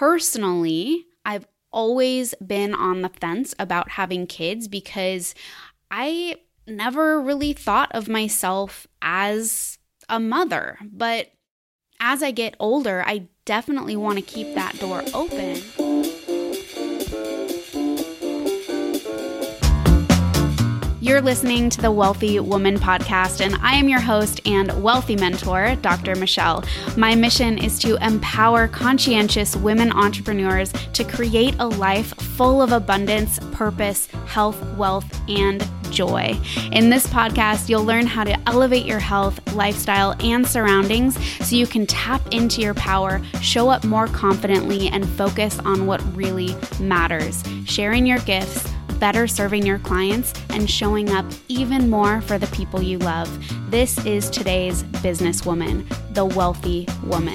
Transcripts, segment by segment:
Personally, I've always been on the fence about having kids because I never really thought of myself as a mother. But as I get older, I definitely want to keep that door open. You're listening to the Wellthy Woman podcast, and I am your host and wealthy mentor, Dr. Michelle. My mission is to empower conscientious women entrepreneurs to create a life full of abundance, purpose, health, wealth, and joy. In this podcast, you'll learn how to elevate your health, lifestyle, and surroundings so you can tap into your power, show up more confidently, and focus on what really matters sharing your gifts better serving your clients and showing up even more for the people you love. This is today's businesswoman, the wellthy woman.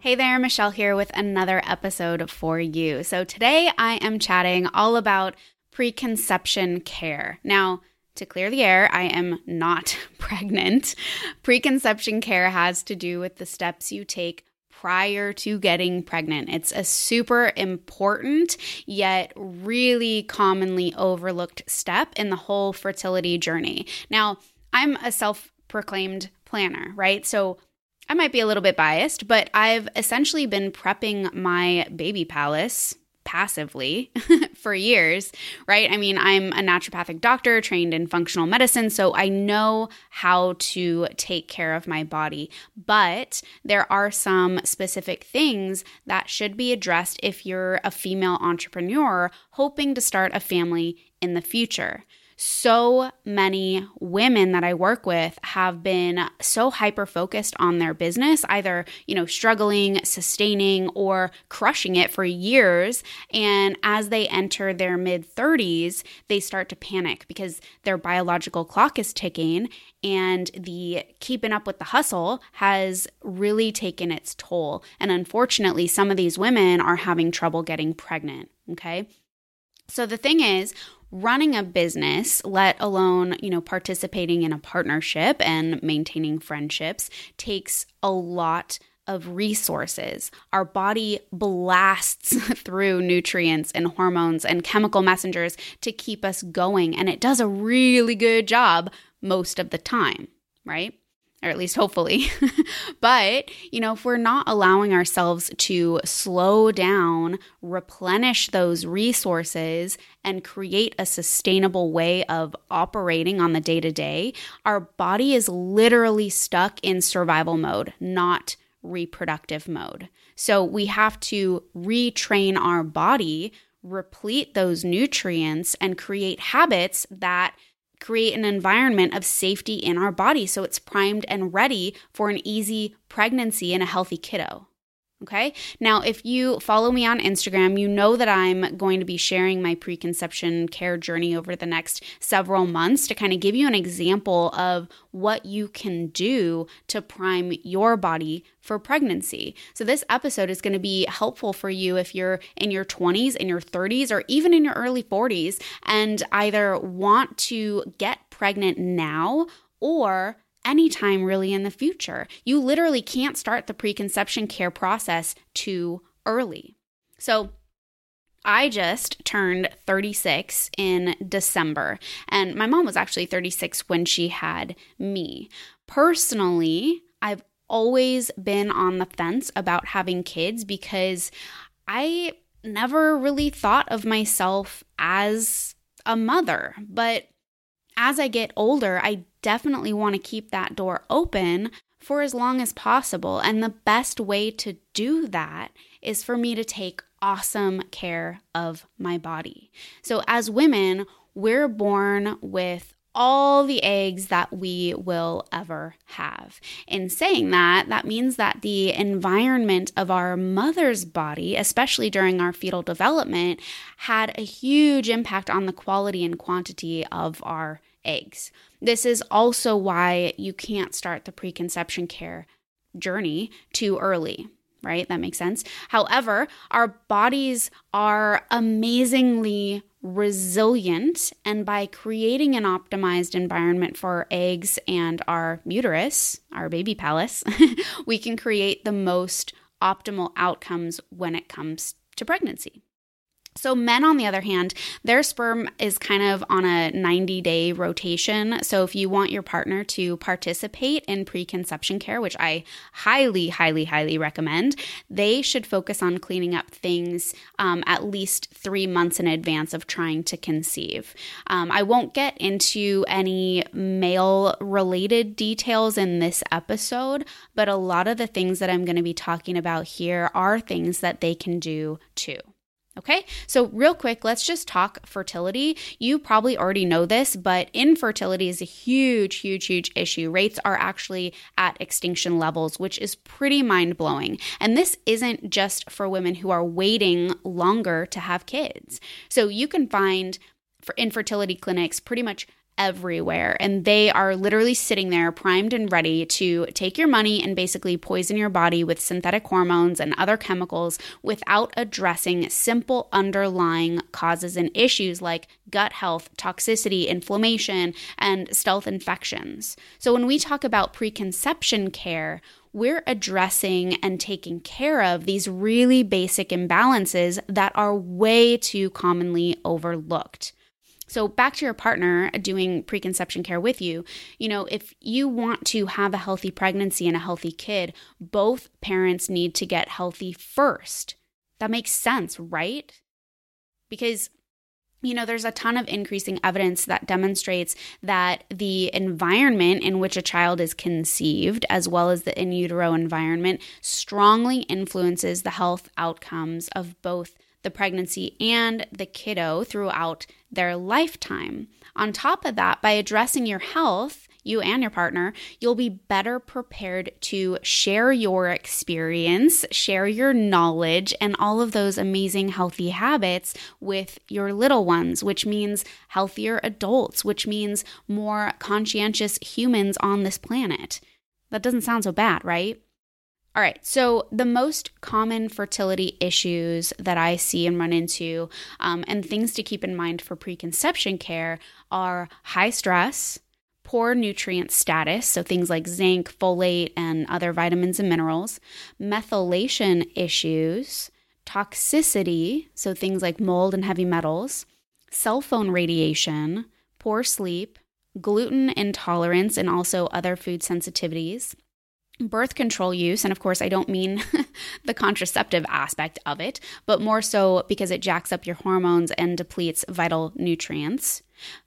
Hey there, Michelle here with another episode for you. So today I am chatting all about preconception care. Now, to clear the air, I am not pregnant. Preconception care has to do with the steps you take prior to getting pregnant. It's a super important yet really commonly overlooked step in the whole fertility journey. Now, I'm a self proclaimed planner, right? So I might be a little bit biased, but I've essentially been prepping my baby palace passively for years, right? I mean, I'm a naturopathic doctor trained in functional medicine, so I know how to take care of my body. But there are some specific things that should be addressed if you're a female entrepreneur hoping to start a family in the future so many women that I work with have been so hyper focused on their business, either, you know, struggling, sustaining, or crushing it for years. And as they enter their mid 30s, they start to panic because their biological clock is ticking and the keeping up with the hustle has really taken its toll. And unfortunately, some of these women are having trouble getting pregnant. Okay. So the thing is, running a business, let alone, you know, participating in a partnership and maintaining friendships takes a lot of resources. Our body blasts through nutrients and hormones and chemical messengers to keep us going, and it does a really good job most of the time, right? Or at least hopefully. but, you know, if we're not allowing ourselves to slow down, replenish those resources, and create a sustainable way of operating on the day to day, our body is literally stuck in survival mode, not reproductive mode. So we have to retrain our body, replete those nutrients, and create habits that create an environment of safety in our body so it's primed and ready for an easy pregnancy and a healthy kiddo. Okay. Now, if you follow me on Instagram, you know that I'm going to be sharing my preconception care journey over the next several months to kind of give you an example of what you can do to prime your body for pregnancy. So, this episode is going to be helpful for you if you're in your 20s, in your 30s, or even in your early 40s and either want to get pregnant now or anytime really in the future. You literally can't start the preconception care process too early. So, I just turned 36 in December, and my mom was actually 36 when she had me. Personally, I've always been on the fence about having kids because I never really thought of myself as a mother. But as I get older, I definitely want to keep that door open for as long as possible. And the best way to do that is for me to take awesome care of my body. So, as women, we're born with all the eggs that we will ever have. In saying that, that means that the environment of our mother's body, especially during our fetal development, had a huge impact on the quality and quantity of our eggs. This is also why you can't start the preconception care journey too early right? That makes sense. However, our bodies are amazingly resilient, and by creating an optimized environment for our eggs and our uterus, our baby palace, we can create the most optimal outcomes when it comes to pregnancy. So, men, on the other hand, their sperm is kind of on a 90 day rotation. So, if you want your partner to participate in preconception care, which I highly, highly, highly recommend, they should focus on cleaning up things um, at least three months in advance of trying to conceive. Um, I won't get into any male related details in this episode, but a lot of the things that I'm going to be talking about here are things that they can do too. Okay, so real quick, let's just talk fertility. You probably already know this, but infertility is a huge, huge, huge issue. Rates are actually at extinction levels, which is pretty mind blowing. And this isn't just for women who are waiting longer to have kids. So you can find for infertility clinics pretty much everywhere. And they are literally sitting there primed and ready to take your money and basically poison your body with synthetic hormones and other chemicals without addressing simple underlying causes and issues like gut health, toxicity, inflammation, and stealth infections. So when we talk about preconception care, we're addressing and taking care of these really basic imbalances that are way too commonly overlooked. So, back to your partner doing preconception care with you, you know, if you want to have a healthy pregnancy and a healthy kid, both parents need to get healthy first. That makes sense, right? Because you know, there's a ton of increasing evidence that demonstrates that the environment in which a child is conceived, as well as the in utero environment, strongly influences the health outcomes of both the pregnancy and the kiddo throughout their lifetime. On top of that, by addressing your health, you and your partner, you'll be better prepared to share your experience, share your knowledge, and all of those amazing healthy habits with your little ones, which means healthier adults, which means more conscientious humans on this planet. That doesn't sound so bad, right? All right, so the most common fertility issues that I see and run into, um, and things to keep in mind for preconception care, are high stress, poor nutrient status, so things like zinc, folate, and other vitamins and minerals, methylation issues, toxicity, so things like mold and heavy metals, cell phone radiation, poor sleep, gluten intolerance, and also other food sensitivities birth control use, and of course, I don't mean the contraceptive aspect of it, but more so because it jacks up your hormones and depletes vital nutrients,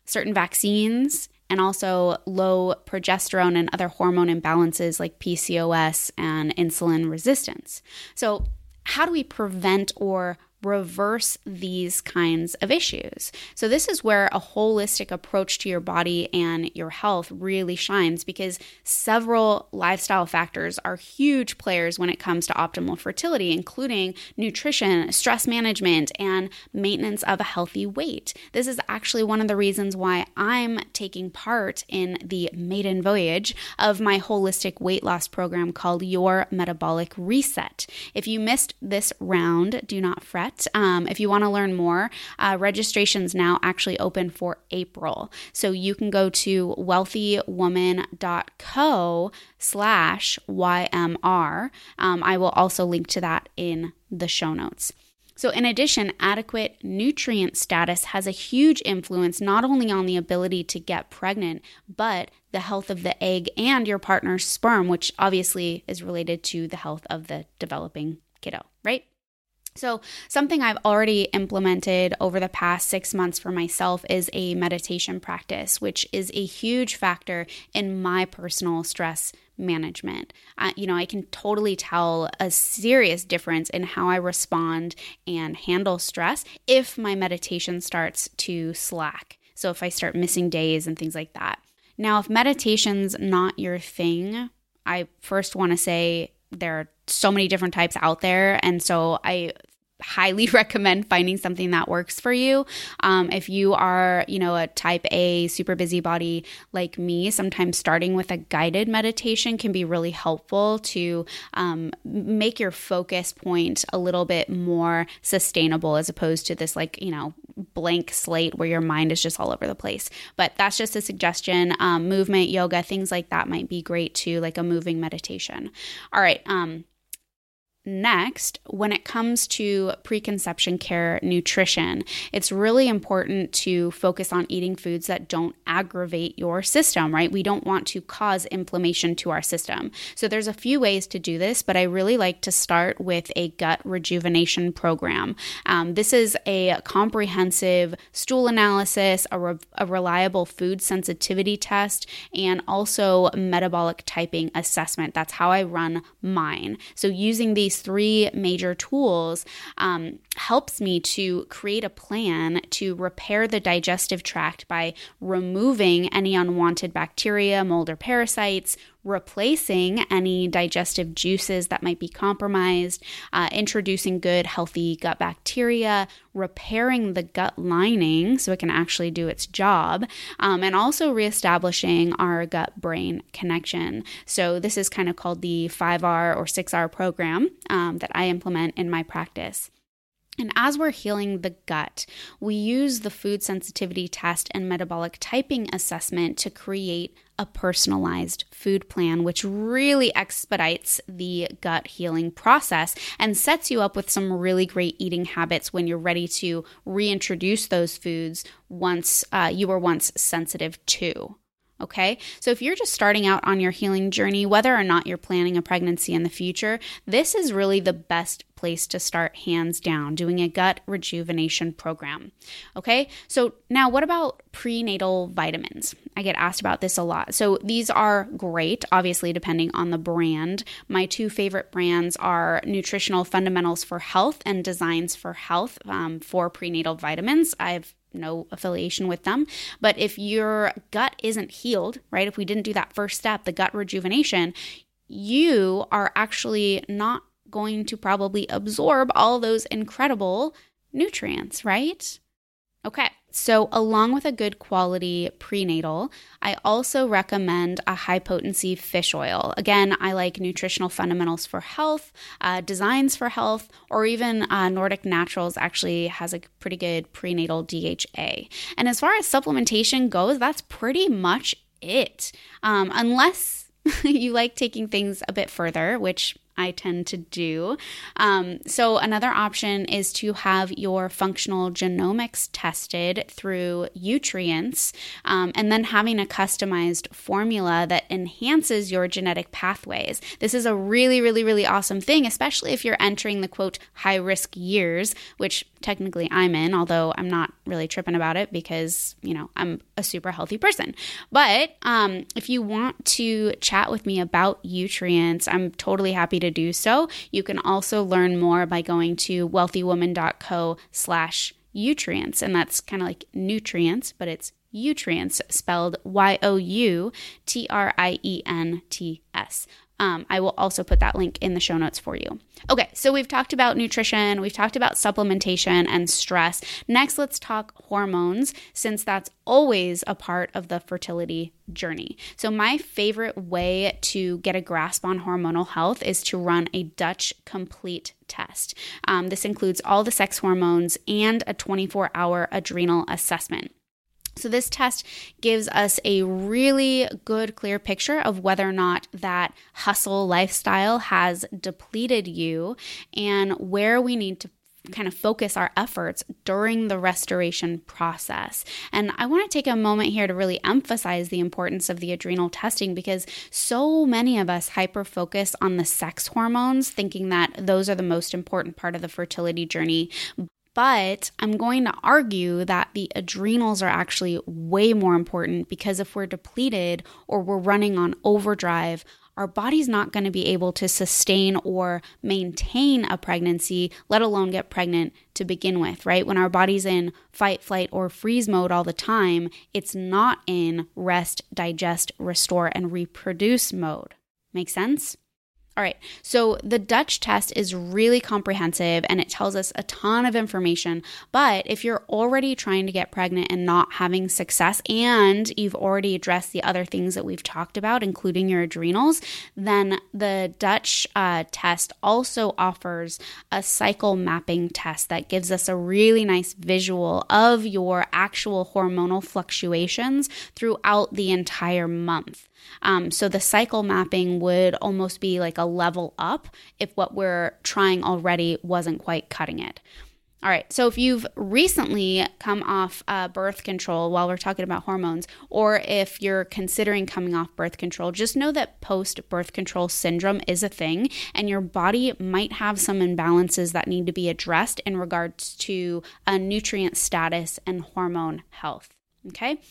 certain vaccines, and also low progesterone and other hormone imbalances like PCOS and insulin resistance. So, how do we prevent or reverse these kinds of issues. So, this is where a holistic approach to your body and your health really shines because several lifestyle factors are huge players when it comes to optimal fertility, including nutrition, stress management, and maintenance of a healthy weight. This is actually one of the reasons why I'm taking part in the maiden voyage of my holistic weight loss program called Your Metabolic Reset. If you missed this round, do not fret um, if you want to learn more, uh, registration's now actually open for April. So you can go to wellthywoman.co slash YMR. Um, I will also link to that in the show notes. So, in addition, adequate nutrient status has a huge influence not only on the ability to get pregnant, but the health of the egg and your partner's sperm, which obviously is related to the health of the developing kiddo, right? So, something I've already implemented over the past six months for myself is a meditation practice, which is a huge factor in my personal stress management. You know, I can totally tell a serious difference in how I respond and handle stress if my meditation starts to slack. So, if I start missing days and things like that. Now, if meditation's not your thing, I first want to say there are so many different types out there. And so I highly recommend finding something that works for you. Um, if you are, you know, a type A super busybody like me, sometimes starting with a guided meditation can be really helpful to um, make your focus point a little bit more sustainable as opposed to this, like, you know, blank slate where your mind is just all over the place. But that's just a suggestion. Um, movement, yoga, things like that might be great too, like a moving meditation. All right. Um, Next, when it comes to preconception care nutrition, it's really important to focus on eating foods that don't aggravate your system, right? We don't want to cause inflammation to our system. So there's a few ways to do this, but I really like to start with a gut rejuvenation program. Um, this is a comprehensive stool analysis, a, re- a reliable food sensitivity test, and also metabolic typing assessment. That's how I run mine. So using these these three major tools um, helps me to create a plan to repair the digestive tract by removing any unwanted bacteria, mold, or parasites, replacing any digestive juices that might be compromised, uh, introducing good, healthy gut bacteria, repairing the gut lining so it can actually do its job, um, and also reestablishing our gut brain connection. So, this is kind of called the 5R or 6R program um, that I implement in my practice. And as we're healing the gut, we use the food sensitivity test and metabolic typing assessment to create a personalized food plan, which really expedites the gut healing process and sets you up with some really great eating habits when you're ready to reintroduce those foods once uh, you were once sensitive to. Okay, so if you're just starting out on your healing journey, whether or not you're planning a pregnancy in the future, this is really the best place to start, hands down, doing a gut rejuvenation program. Okay, so now what about prenatal vitamins? I get asked about this a lot. So these are great, obviously, depending on the brand. My two favorite brands are Nutritional Fundamentals for Health and Designs for Health um, for prenatal vitamins. I've no affiliation with them. But if your gut isn't healed, right, if we didn't do that first step, the gut rejuvenation, you are actually not going to probably absorb all those incredible nutrients, right? Okay. So, along with a good quality prenatal, I also recommend a high potency fish oil. Again, I like nutritional fundamentals for health, uh, designs for health, or even uh, Nordic Naturals actually has a pretty good prenatal DHA. And as far as supplementation goes, that's pretty much it. Um, unless you like taking things a bit further, which I tend to do. Um, so, another option is to have your functional genomics tested through Youtrients um, and then having a customized formula that enhances your genetic pathways. This is a really, really, really awesome thing, especially if you're entering the quote high risk years, which technically I'm in, although I'm not really tripping about it because, you know, I'm a super healthy person. But um, if you want to chat with me about Youtrients, I'm totally happy to do so. You can also learn more by going to wellthywoman.co slash Youtrients. And that's kind of like nutrients, but it's Youtrients spelled Y O U T R I E N T S. Um, I will also put that link in the show notes for you. Okay, so we've talked about nutrition, we've talked about supplementation and stress. Next, let's talk hormones, since that's always a part of the fertility journey. So, my favorite way to get a grasp on hormonal health is to run a Dutch complete test. Um, this includes all the sex hormones and a 24 hour adrenal assessment. So, this test gives us a really good, clear picture of whether or not that hustle lifestyle has depleted you and where we need to kind of focus our efforts during the restoration process. And I want to take a moment here to really emphasize the importance of the adrenal testing because so many of us hyper focus on the sex hormones, thinking that those are the most important part of the fertility journey. But I'm going to argue that the adrenals are actually way more important because if we're depleted or we're running on overdrive, our body's not going to be able to sustain or maintain a pregnancy, let alone get pregnant to begin with, right? When our body's in fight, flight, or freeze mode all the time, it's not in rest, digest, restore, and reproduce mode. Make sense? All right, so the Dutch test is really comprehensive and it tells us a ton of information. But if you're already trying to get pregnant and not having success, and you've already addressed the other things that we've talked about, including your adrenals, then the Dutch uh, test also offers a cycle mapping test that gives us a really nice visual of your actual hormonal fluctuations throughout the entire month. Um, so the cycle mapping would almost be like a level up if what we're trying already wasn't quite cutting it. All right, so if you've recently come off uh, birth control while we're talking about hormones, or if you're considering coming off birth control, just know that post birth control syndrome is a thing, and your body might have some imbalances that need to be addressed in regards to a nutrient status and hormone health. Okay,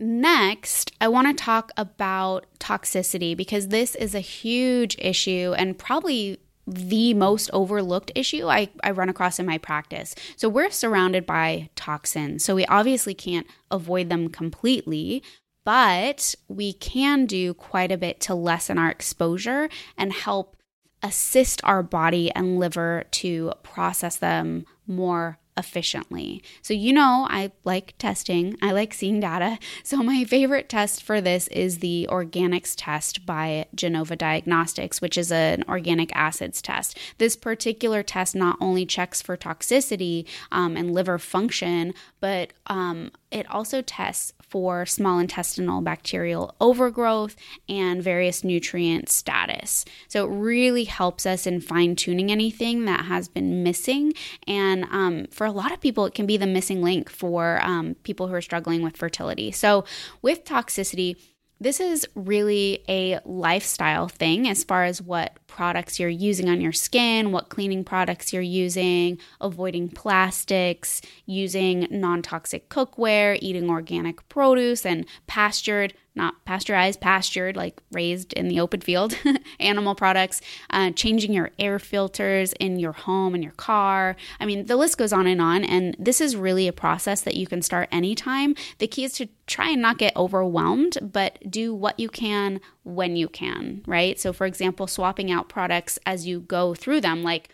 Next, I want to talk about toxicity because this is a huge issue and probably the most overlooked issue I, I run across in my practice. So, we're surrounded by toxins. So, we obviously can't avoid them completely, but we can do quite a bit to lessen our exposure and help assist our body and liver to process them more efficiently. So, you know, I like testing, I like seeing data. So, my favorite test for this is the Organix test by Genova Diagnostics, which is an organic acids test. This particular test not only checks for toxicity um, and liver function, but um, it also tests for small intestinal bacterial overgrowth and various nutrient status. So it really helps us in fine tuning anything that has been missing. And um, for a lot of people, it can be the missing link for um, people who are struggling with fertility. So with toxicity, this is really a lifestyle thing as far as what products you're using on your skin, what cleaning products you're using, avoiding plastics, using non toxic cookware, eating organic produce and pastured not pasteurized, pastured, like raised in the open field, animal products, uh, changing your air filters in your home and your car. I mean, the list goes on and on. And this is really a process that you can start anytime. The key is to try and not get overwhelmed, but do what you can when you can, right? So, for example, swapping out products as you go through them, like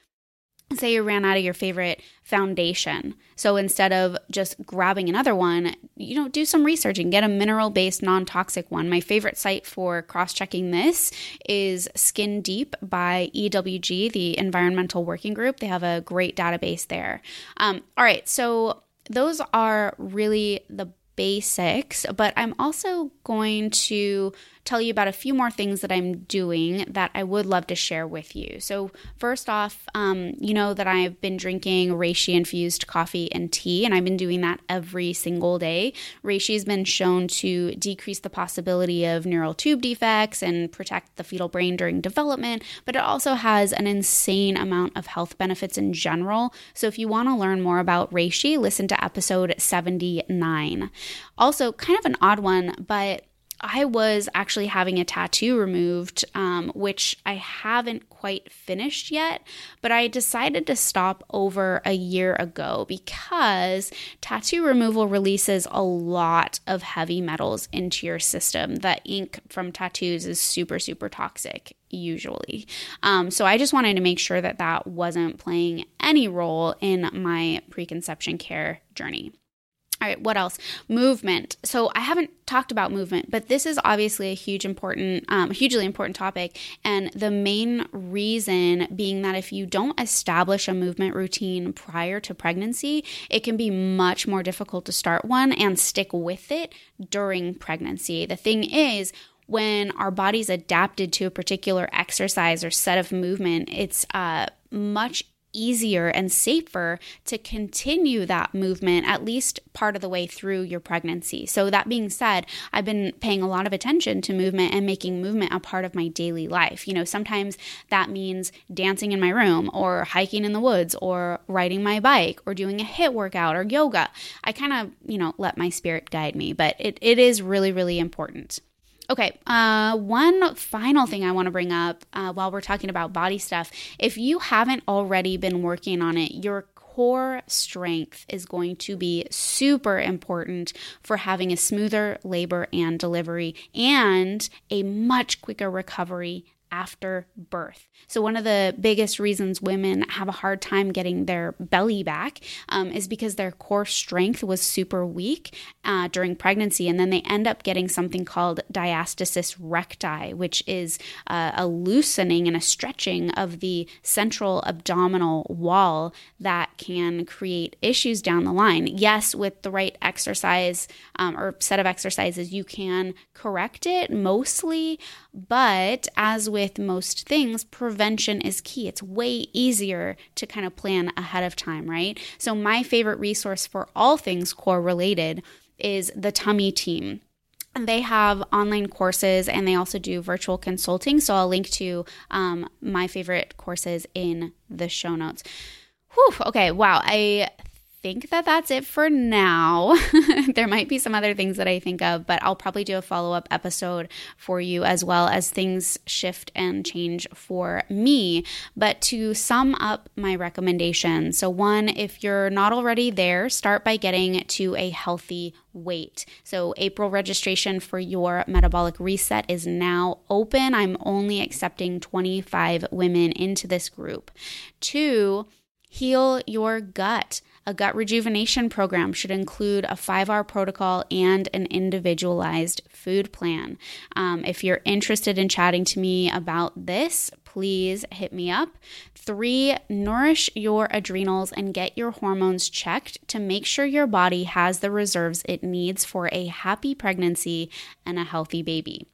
say you ran out of your favorite foundation. So instead of just grabbing another one, you know, do some research and get a mineral based, non toxic one. My favorite site for cross checking this is Skin Deep by EWG, the Environmental Working Group. They have a great database there. Um, all right, so those are really the basics, but I'm also going to tell you about a few more things that I'm doing that I would love to share with you. So, first off, um, you know that I've been drinking reishi infused coffee and tea, and I've been doing that every single day. Reishi has been shown to decrease the possibility of neural tube defects and protect the fetal brain during development, but it also has an insane amount of health benefits in general. So, if you want to learn more about reishi, listen to episode 79. Also, kind of an odd one, but I was actually having a tattoo removed, um, which I haven't quite finished yet, but I decided to stop over a year ago because tattoo removal releases a lot of heavy metals into your system. The ink from tattoos is super, super toxic usually. Um, so I just wanted to make sure that that wasn't playing any role in my preconception care journey. All right, what else? Movement. So I haven't talked about movement, but this is obviously a huge important, um, hugely important topic. And the main reason being that if you don't establish a movement routine prior to pregnancy, it can be much more difficult to start one and stick with it during pregnancy. The thing is, when our body's adapted to a particular exercise or set of movement, it's uh, much easier and safer to continue that movement at least part of the way through your pregnancy. So, that being said, I've been paying a lot of attention to movement and making movement a part of my daily life. You know, sometimes that means dancing in my room or hiking in the woods or riding my bike or doing a HIIT workout or yoga. I kind of, you know, let my spirit guide me, but it, it is really, really important. Okay, uh, one final thing I want to bring up uh, while we're talking about body stuff. If you haven't already been working on it, your core strength is going to be super important for having a smoother labor and delivery and a much quicker recovery after birth. So, one of the biggest reasons women have a hard time getting their belly back um, is because their core strength was super weak uh, during pregnancy. And then they end up getting something called diastasis recti, which is uh, a loosening and a stretching of the central abdominal wall that can create issues down the line. Yes, with the right exercise um, or set of exercises, you can correct it mostly. But as with most things, prevention is key. It's way easier to kind of plan ahead of time, right? So, my favorite resource for all things core related is the Tummy Team. They have online courses and they also do virtual consulting. So I'll link to um, my favorite courses in the show notes. Whew, okay, wow. I think that that's it for now. there might be some other things that I think of, but I'll probably do a follow up episode for you as well as things shift and change for me. But to sum up my recommendations so, one, if you're not already there, start by getting to a healthy weight. So, April registration for your metabolic reset is now open. I'm only accepting 25 women into this group. Two, heal your gut. A gut rejuvenation program should include a 5R protocol and an individualized food plan. Um, if you're interested in chatting to me about this, please hit me up. Three, nourish your adrenals and get your hormones checked to make sure your body has the reserves it needs for a happy pregnancy and a healthy baby.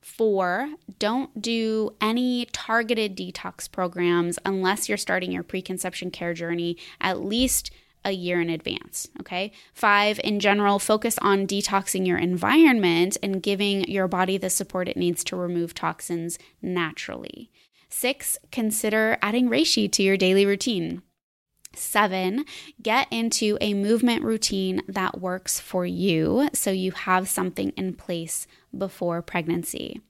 Four, don't do any targeted detox programs unless you're starting your preconception care journey at least a year in advance. Okay. Five, in general, focus on detoxing your environment and giving your body the support it needs to remove toxins naturally. Six, consider adding reishi to your daily routine. Seven, get into a movement routine that works for you so you have something in place before pregnancy.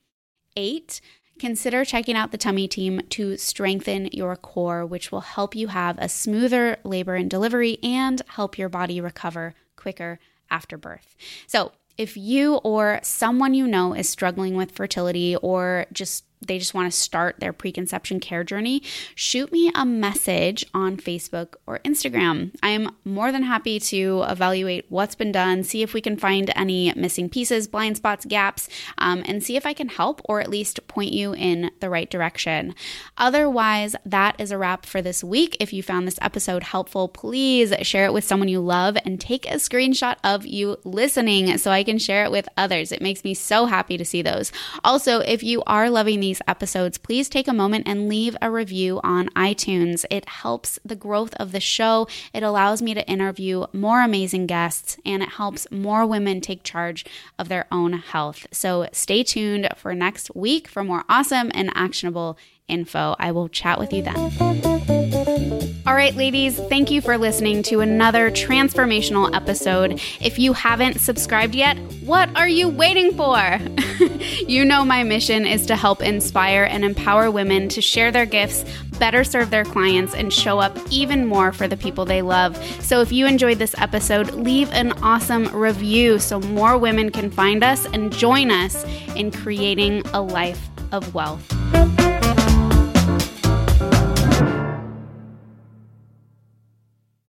Eight, consider checking out the Tummy Team to strengthen your core, which will help you have a smoother labor and delivery and help your body recover quicker after birth. So, if you or someone you know is struggling with fertility or just they just want to start their preconception care journey, shoot me a message on Facebook or Instagram. I am more than happy to evaluate what's been done, see if we can find any missing pieces, blind spots, gaps, um, and see if I can help or at least point you in the right direction. Otherwise, that is a wrap for this week. If you found this episode helpful, please share it with someone you love and take a screenshot of you listening so I can share it with others. It makes me so happy to see those. Also, if you are loving these these episodes, please take a moment and leave a review on iTunes. It helps the growth of the show. It allows me to interview more amazing guests and it helps more women take charge of their own health. So stay tuned for next week for more awesome and actionable info. I will chat with you then. All right, ladies, thank you for listening to another transformational episode. If you haven't subscribed yet, what are you waiting for? you know, my mission is to help inspire and empower women to share their gifts, better serve their clients, and show up even more for the people they love. So if you enjoyed this episode, leave an awesome review so more women can find us and join us in creating a life of wealth.